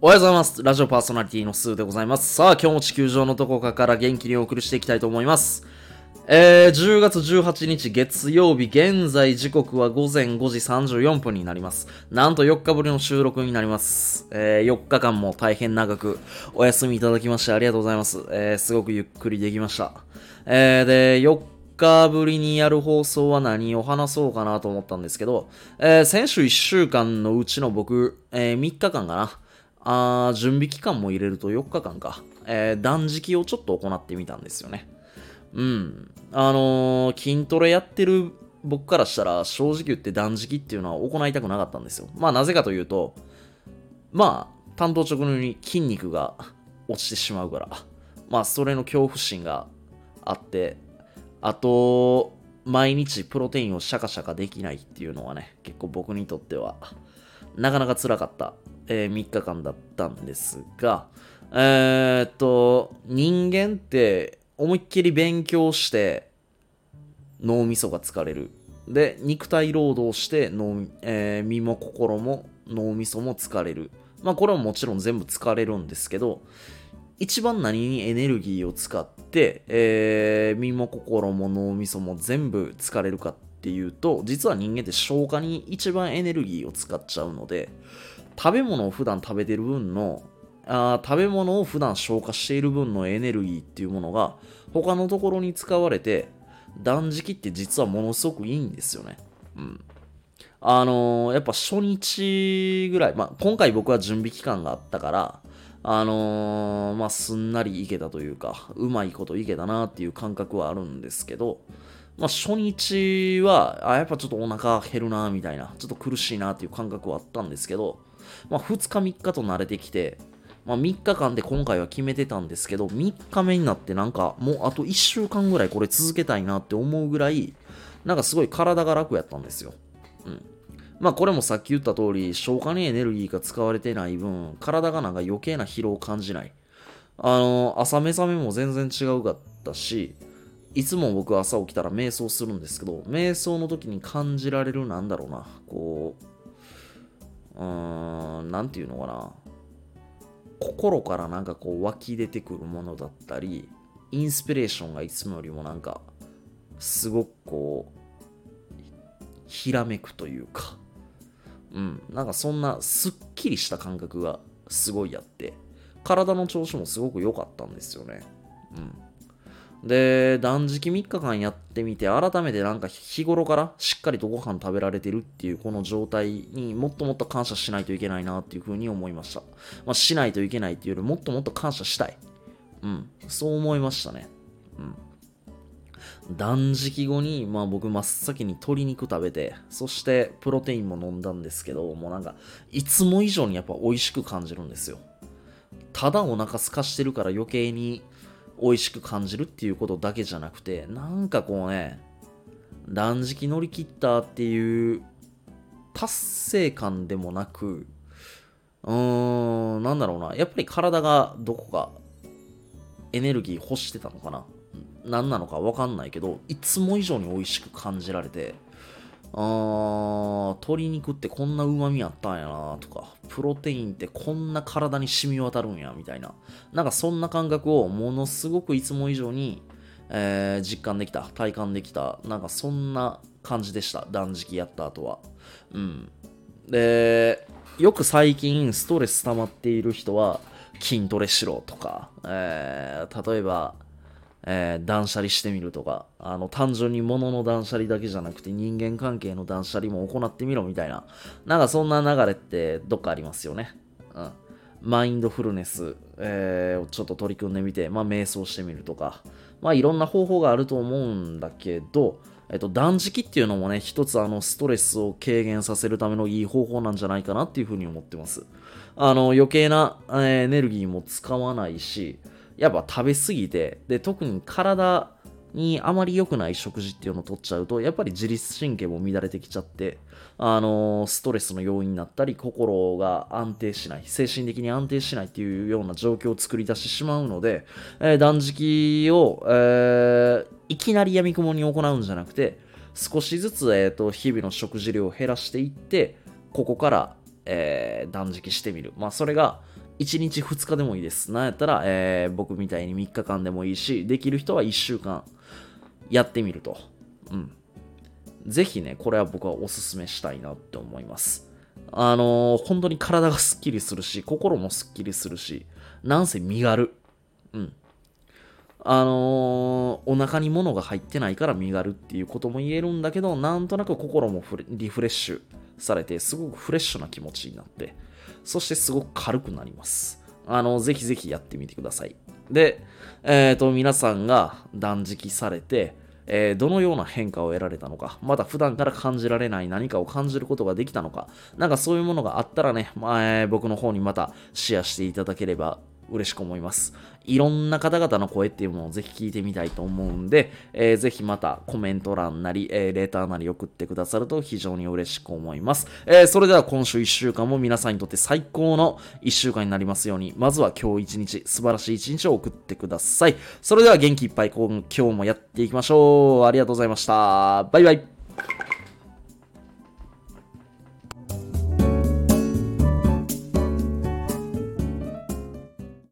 おはようございます。ラジオパーソナリティのスーでございます。さあ、今日も地球上のどこかから元気にお送りしていきたいと思います。えー、10月18日月曜日、現在時刻は午前5時34分になります。なんと4日ぶりの収録になります。えー、4日間も大変長くお休みいただきましてありがとうございます。えー、すごくゆっくりできました。えー、で、4日ぶりにやる放送は何を話そうかなと思ったんですけど、えー、先週1週間のうちの僕、えー、3日間かな。あ準備期間も入れると4日間か。えー、断食をちょっと行ってみたんですよね。うん。あのー筋トレやってる僕からしたら、正直言って断食っていうのは行いたくなかったんですよ。まあなぜかというと、まあ、担当直入に筋肉が落ちてしまうから、まあそれの恐怖心があって、あと、毎日プロテインをシャカシャカできないっていうのはね、結構僕にとっては、なかなか辛かった、えー3日間だったんですが、えーっと、人間って思いっきり勉強して脳みそが疲れる。で、肉体労働して脳、えー身も心も脳みそも疲れる。まあこれはもちろん全部疲れるんですけど、一番何にエネルギーを使っ、えー身も心も脳みそも全部疲れるかっていうと、実は人間って消化に一番エネルギーを使っちゃうので、食べ物を普段食べてる分のあ食べ物を普段消化している分のエネルギーっていうものが他のところに使われて断食って実はものすごくいいんですよね。うん。あのーやっぱ初日ぐらい、まあ、今回僕は準備期間があったから、あのーまあ、すんなりいけたというか、うまいこといけたなっていう感覚はあるんですけど、まあ、初日は、あ、やっぱちょっとお腹減るなみたいな、ちょっと苦しいなっていう感覚はあったんですけど、まあ、2日3日と慣れてきて、まあ、3日間で今回は決めてたんですけど、3日目になってなんかもうあと1週間ぐらいこれ続けたいなって思うぐらい、なんかすごい体が楽やったんですよ。うん。まあこれもさっき言った通り、消化にエネルギーが使われてない分、体がなんか余計な疲労を感じない。あの、朝目覚めも全然違うかったし、いつも僕朝起きたら瞑想するんですけど、瞑想の時に感じられるなんだろうな、こう、うーん、なんていうのかな。心からなんかこう湧き出てくるものだったり、インスピレーションがいつもよりもなんか、すごくこう、ひらめくというか、うん、なんかそんなすっきりした感覚がすごいあって、体の調子もすごく良かったんですよね。うん。で、断食3日間やってみて、改めてなんか日頃からしっかりとご飯食べられてるっていうこの状態にもっともっと感謝しないといけないなっていうふうに思いました。まあ、しないといけないっていうよりもっともっと感謝したい。うん。そう思いましたね。うん。断食後に、まあ僕真っ先に鶏肉食べて、そしてプロテインも飲んだんですけど、もうなんか、いつも以上にやっぱ美味しく感じるんですよ。ただお腹空かしてるから余計に美味しく感じるっていうことだけじゃなくて、なんかこうね、断食乗り切ったっていう達成感でもなく、うーん、なんだろうな、やっぱり体がどこかエネルギー欲してたのかな何なのか分かんないけど、いつも以上に美味しく感じられて、あー鶏肉ってこんな旨味あったんやなとか、プロテインってこんな体に染み渡るんやみたいな、なんかそんな感覚をものすごくいつも以上に、えー実感できた、体感できた、なんかそんな感じでした、断食やった後は。うん。で、よく最近ストレス溜まっている人は筋トレしろとか、えー例えば、えー断捨離してみるとか、あの、単純に物の断捨離だけじゃなくて人間関係の断捨離も行ってみろみたいな、なんかそんな流れってどっかありますよね。うん。マインドフルネス、えーをちょっと取り組んでみて、まあ、瞑想してみるとか、まあ、いろんな方法があると思うんだけど、えっと、断食っていうのもね、一つあの、ストレスを軽減させるためのいい方法なんじゃないかなっていうふうに思ってます。あの、余計なえーエネルギーも使わないし、やっぱ食べ過ぎて、で、特に体にあまり良くない食事っていうのを取っちゃうと、やっぱり自律神経も乱れてきちゃって、あのストレスの要因になったり、心が安定しない、精神的に安定しないっていうような状況を作り出してしまうので、えー断食を、えーいきなり闇雲に行うんじゃなくて、少しずつ、えっ、と、日々の食事量を減らしていって、ここから、えー断食してみる。まあ、それが、1日2日でもいいです。なんやったら、えー僕みたいに3日間でもいいし、できる人は1週間やってみると。うん。ぜひね、これは僕はおすすめしたいなって思います。あのー本当に体がスッキリするし、心もスッキリするし、なんせ身軽。うん。あのーお腹に物が入ってないから身軽っていうことも言えるんだけど、なんとなく心もリフレッシュされて、すごくフレッシュな気持ちになって、そしてすごく軽くなります。あの、ぜひぜひやってみてください。で、えっ、と、皆さんが断食されて、えーどのような変化を得られたのか、また普段から感じられない何かを感じることができたのか、なんかそういうものがあったらね、まあ僕の方にまたシェアしていただければ嬉しく思います。いろんな方々の声っていうものをぜひ聞いてみたいと思うんで、えーぜひまたコメント欄なり、えーレターなり送ってくださると非常に嬉しく思います。えーそれでは今週1週間も皆さんにとって最高の1週間になりますように、まずは今日1日、素晴らしい1日を送ってください。それでは元気いっぱい今日もやっていきましょう。ありがとうございました。バイバイ。